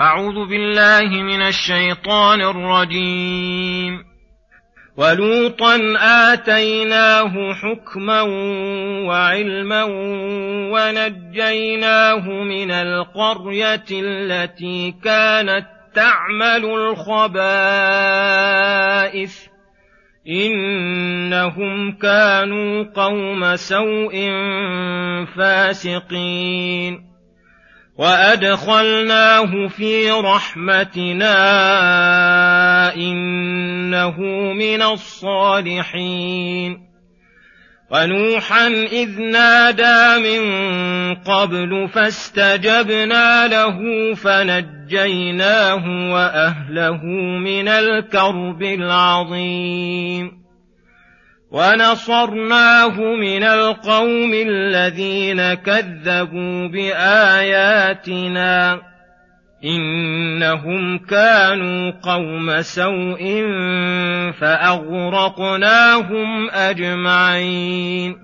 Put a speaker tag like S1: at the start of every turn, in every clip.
S1: أعوذ بالله من الشيطان الرجيم. ولوطا آتيناه حكما وعلما ونجيناه من القرية التي كانت تعمل الخبائث. إنهم كانوا قوم سوء فاسقين. وادخلناه في رحمتنا انه من الصالحين ونوحا اذ نادى من قبل فاستجبنا له فنجيناه واهله من الكرب العظيم ونصرناه من القوم الذين كذبوا بآياتنا إنهم كانوا قوم سوء فأغرقناهم أجمعين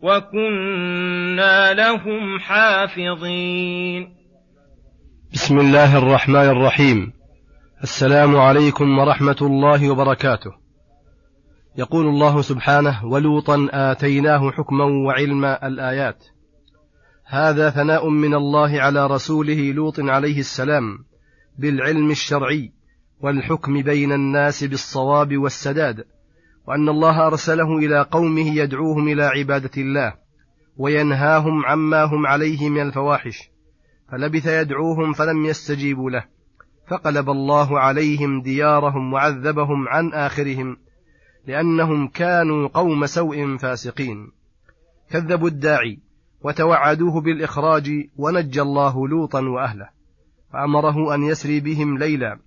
S1: وكنا لهم حافظين.
S2: بسم الله الرحمن الرحيم. السلام عليكم ورحمة الله وبركاته. يقول الله سبحانه ولوطا آتيناه حكما وعلما الآيات. هذا ثناء من الله على رسوله لوط عليه السلام بالعلم الشرعي والحكم بين الناس بالصواب والسداد وأن الله أرسله إلى قومه يدعوهم إلى عبادة الله وينهاهم عما هم عليه من الفواحش فلبث يدعوهم فلم يستجيبوا له فقلب الله عليهم ديارهم وعذبهم عن آخرهم لأنهم كانوا قوم سوء فاسقين. كذبوا الداعي وتوعدوه بالإخراج ونجى الله لوطا وأهله فأمره أن يسري بهم ليلا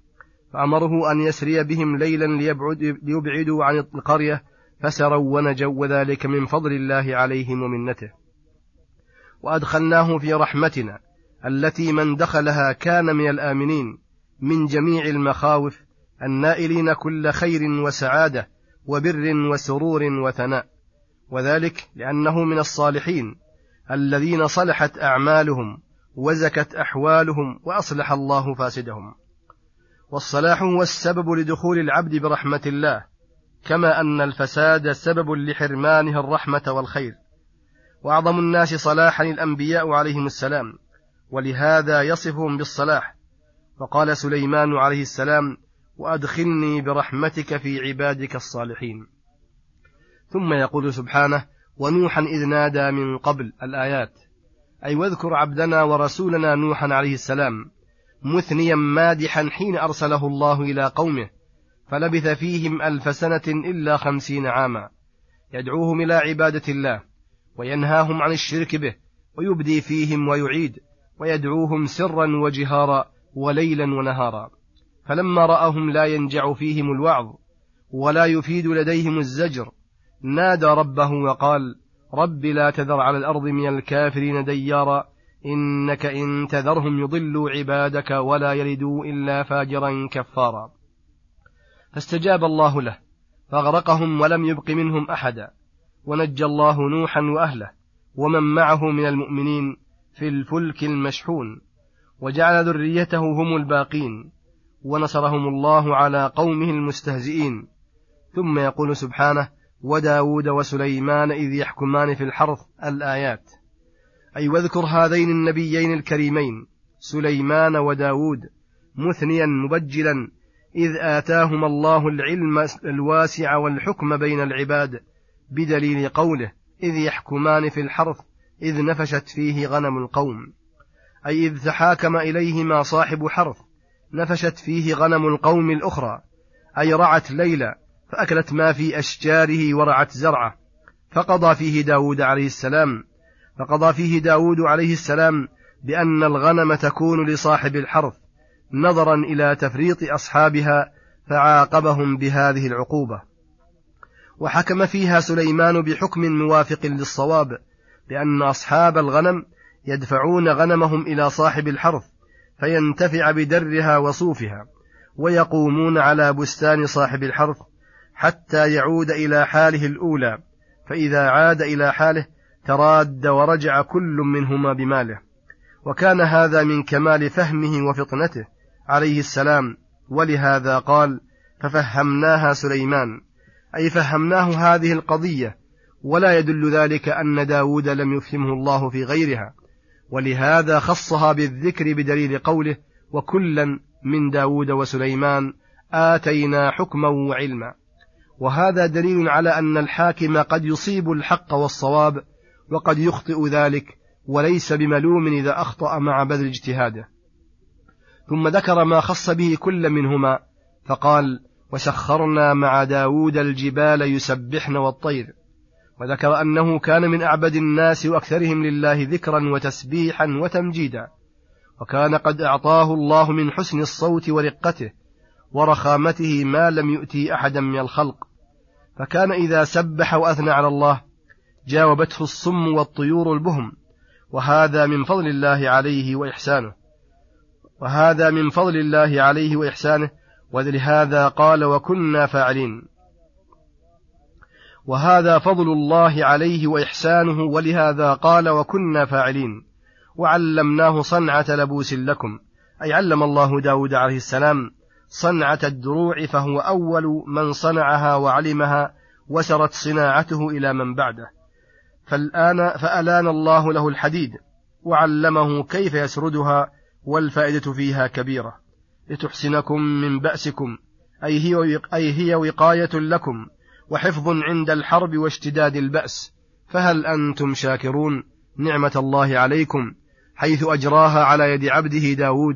S2: فأمره أن يسري بهم ليلا ليبعد ليبعدوا عن القرية فسروا ونجوا وذلك من فضل الله عليهم ومنته. وأدخلناه في رحمتنا التي من دخلها كان من الآمنين من جميع المخاوف النائلين كل خير وسعادة وبر وسرور وثناء. وذلك لأنه من الصالحين الذين صلحت أعمالهم وزكت أحوالهم وأصلح الله فاسدهم. والصلاح هو السبب لدخول العبد برحمة الله كما أن الفساد سبب لحرمانه الرحمة والخير. وأعظم الناس صلاحا الأنبياء عليهم السلام ولهذا يصفهم بالصلاح. وقال سليمان عليه السلام وأدخلني برحمتك في عبادك الصالحين. ثم يقول سبحانه ونوحا إذ نادى من قبل الآيات. أي واذكر عبدنا ورسولنا نوحا عليه السلام. مثنيا مادحا حين أرسله الله إلى قومه فلبث فيهم ألف سنة إلا خمسين عاما. يدعوهم إلى عبادة الله وينهاهم عن الشرك به ويبدي فيهم ويعيد ويدعوهم سرا وجهارا وليلا ونهارا. فلما رأهم لا ينجع فيهم الوعظ ولا يفيد لديهم الزجر. نادى ربه وقال رب لا تذر على الأرض من الكافرين ديارا إنك إن تذرهم يضلوا عبادك ولا يلدوا إلا فاجرا كفارا. فاستجاب الله له فأغرقهم ولم يبق منهم أحدا. ونجى الله نوحا وأهله ومن معه من المؤمنين في الفلك المشحون. وجعل ذريته هم الباقين. ونصرهم الله على قومه المستهزئين. ثم يقول سبحانه وداود وسليمان إذ يحكمان في الحرث الآيات. أي واذكر هذين النبيين الكريمين سليمان وداود مثنيا مبجلا إذ آتاهما الله العلم الواسع والحكم بين العباد بدليل قوله إذ يحكمان في الحرث إذ نفشت فيه غنم القوم. أي إذ تحاكم إليهما صاحب حرث نفشت فيه غنم القوم الأخرى. أي رعت ليلى فأكلت ما في أشجاره ورعت زرعه. فقضى فيه داود عليه السلام. فقضى فيه داود عليه السلام بأن الغنم تكون لصاحب الحرث نظرا إلى تفريط أصحابها فعاقبهم بهذه العقوبة. وحكم فيها سليمان بحكم موافق للصواب بأن أصحاب الغنم يدفعون غنمهم إلى صاحب الحرث فينتفع بدرها وصوفها ويقومون على بستان صاحب الحرث حتى يعود إلى حاله الأولى. فإذا عاد إلى حاله تراد ورجع كل منهما بماله. وكان هذا من كمال فهمه وفطنته. عليه السلام. ولهذا قال ففهمناها سليمان. أي فهمناه هذه القضية. ولا يدل ذلك أن داود لم يفهمه الله في غيرها. ولهذا خصها بالذكر بدليل قوله وكلا من داود وسليمان آتينا حكما وعلما. وهذا دليل على أن الحاكم قد يصيب الحق والصواب وقد يخطئ ذلك وليس بملوم إذا أخطأ مع بذل اجتهاده. ثم ذكر ما خص به كل منهما فقال وسخرنا مع داود الجبال يسبحن والطير. وذكر أنه كان من أعبد الناس وأكثرهم لله ذكرا وتسبيحا وتمجيدا. وكان قد أعطاه الله من حسن الصوت ورقته ورخامته ما لم يؤتي أحدا من الخلق. فكان إذا سبح وأثنى على الله جاوبته الصم والطيور البهم وهذا من فضل الله عليه وإحسانه. وهذا من فضل الله عليه وإحسانه ولهذا قال وكنا فاعلين وهذا فضل الله عليه وإحسانه ولهذا قال وكنا فاعلين وعلمناه صنعة لبوس لكم أي علم الله داود عليه السلام صنعة الدروع فهو أول من صنعها وعلمها وسرت صناعته إلى من بعده. فالآن فألان الله له الحديد وعلمه كيف يسردها والفائدة فيها كبيرة. لتحسنكم من بأسكم أي هي, أي هي وقاية لكم وحفظ عند الحرب واشتداد البأس. فهل أنتم شاكرون نعمة الله عليكم حيث أجراها على يد عبده داود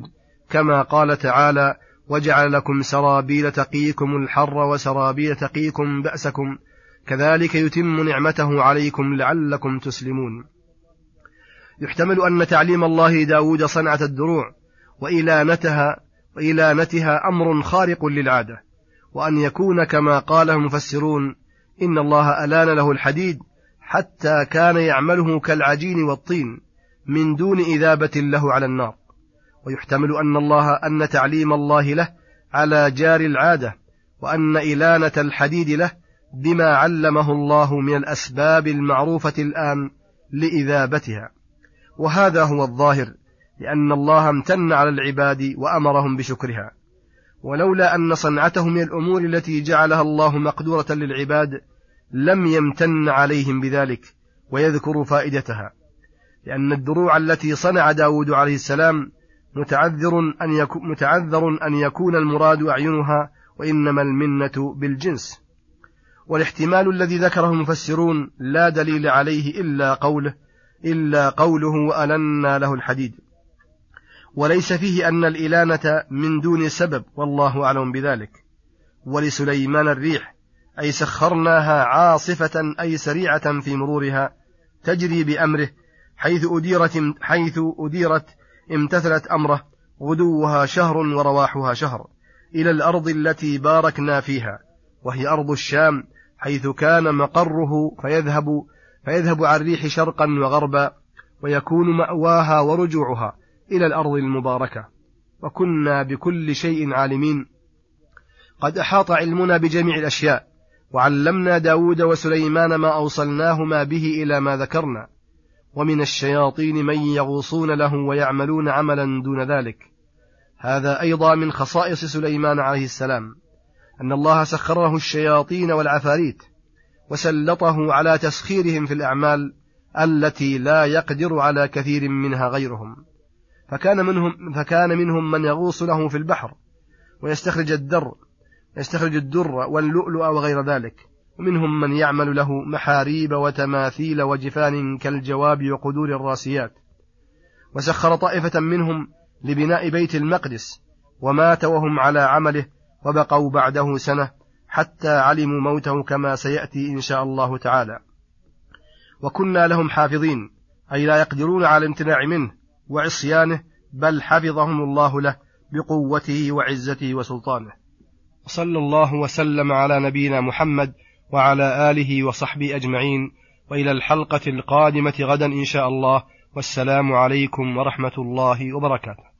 S2: كما قال تعالى وجعل لكم سرابيل تقيكم الحر وسرابيل تقيكم بأسكم كذلك يتم نعمته عليكم لعلكم تسلمون. يحتمل أن تعليم الله داود صنعة الدروع وإلانتها وإلانتها أمر خارق للعادة وأن يكون كما قال المفسرون إن الله ألان له الحديد حتى كان يعمله كالعجين والطين من دون إذابة له على النار. ويحتمل أن الله أن تعليم الله له على جار العادة وأن إلانة الحديد له بما علمه الله من الأسباب المعروفة الآن لإذابتها. وهذا هو الظاهر لأن الله امتن على العباد وأمرهم بشكرها. ولولا أن صنعته من الأمور التي جعلها الله مقدورة للعباد لم يمتن عليهم بذلك ويذكر فائدتها. لأن الدروع التي صنع داود عليه السلام متعذر أن يكون, متعذر أن يكون المراد أعينها وإنما المنة بالجنس. والاحتمال الذي ذكره المفسرون لا دليل عليه إلا قوله إلا قوله وألنا له الحديد. وليس فيه أن الإلانة من دون سبب والله أعلم بذلك. ولسليمان الريح أي سخرناها عاصفة أي سريعة في مرورها تجري بأمره حيث أديرت حيث أديرت امتثلت أمره غدوها شهر ورواحها شهر إلى الأرض التي باركنا فيها وهي أرض الشام حيث كان مقره فيذهب فيذهب عن الريح شرقا وغربا ويكون مأواها ورجوعها إلى الأرض المباركة. وكنا بكل شيء عالمين. قد أحاط علمنا بجميع الأشياء. وعلمنا داود وسليمان ما أوصلناهما به إلى ما ذكرنا. ومن الشياطين من يغوصون له ويعملون عملا دون ذلك. هذا أيضا من خصائص سليمان عليه السلام. أن الله سخر له الشياطين والعفاريت وسلطه على تسخيرهم في الأعمال التي لا يقدر على كثير منها غيرهم. فكان منهم فكان منهم من يغوص له في البحر ويستخرج الدر يستخرج الدر واللؤلؤ وغير ذلك. ومنهم من يعمل له محاريب وتماثيل وجفان كالجواب وقدور الراسيات. وسخر طائفة منهم لبناء بيت المقدس ومات وهم على عمله وبقوا بعده سنة حتى علموا موته كما سيأتي إن شاء الله تعالى. وكنا لهم حافظين أي لا يقدرون على الامتناع منه وعصيانه بل حفظهم الله له بقوته وعزته وسلطانه. صلى الله وسلم على نبينا محمد وعلى آله وصحبه أجمعين وإلى الحلقة القادمة غدا إن شاء الله والسلام عليكم ورحمة الله وبركاته.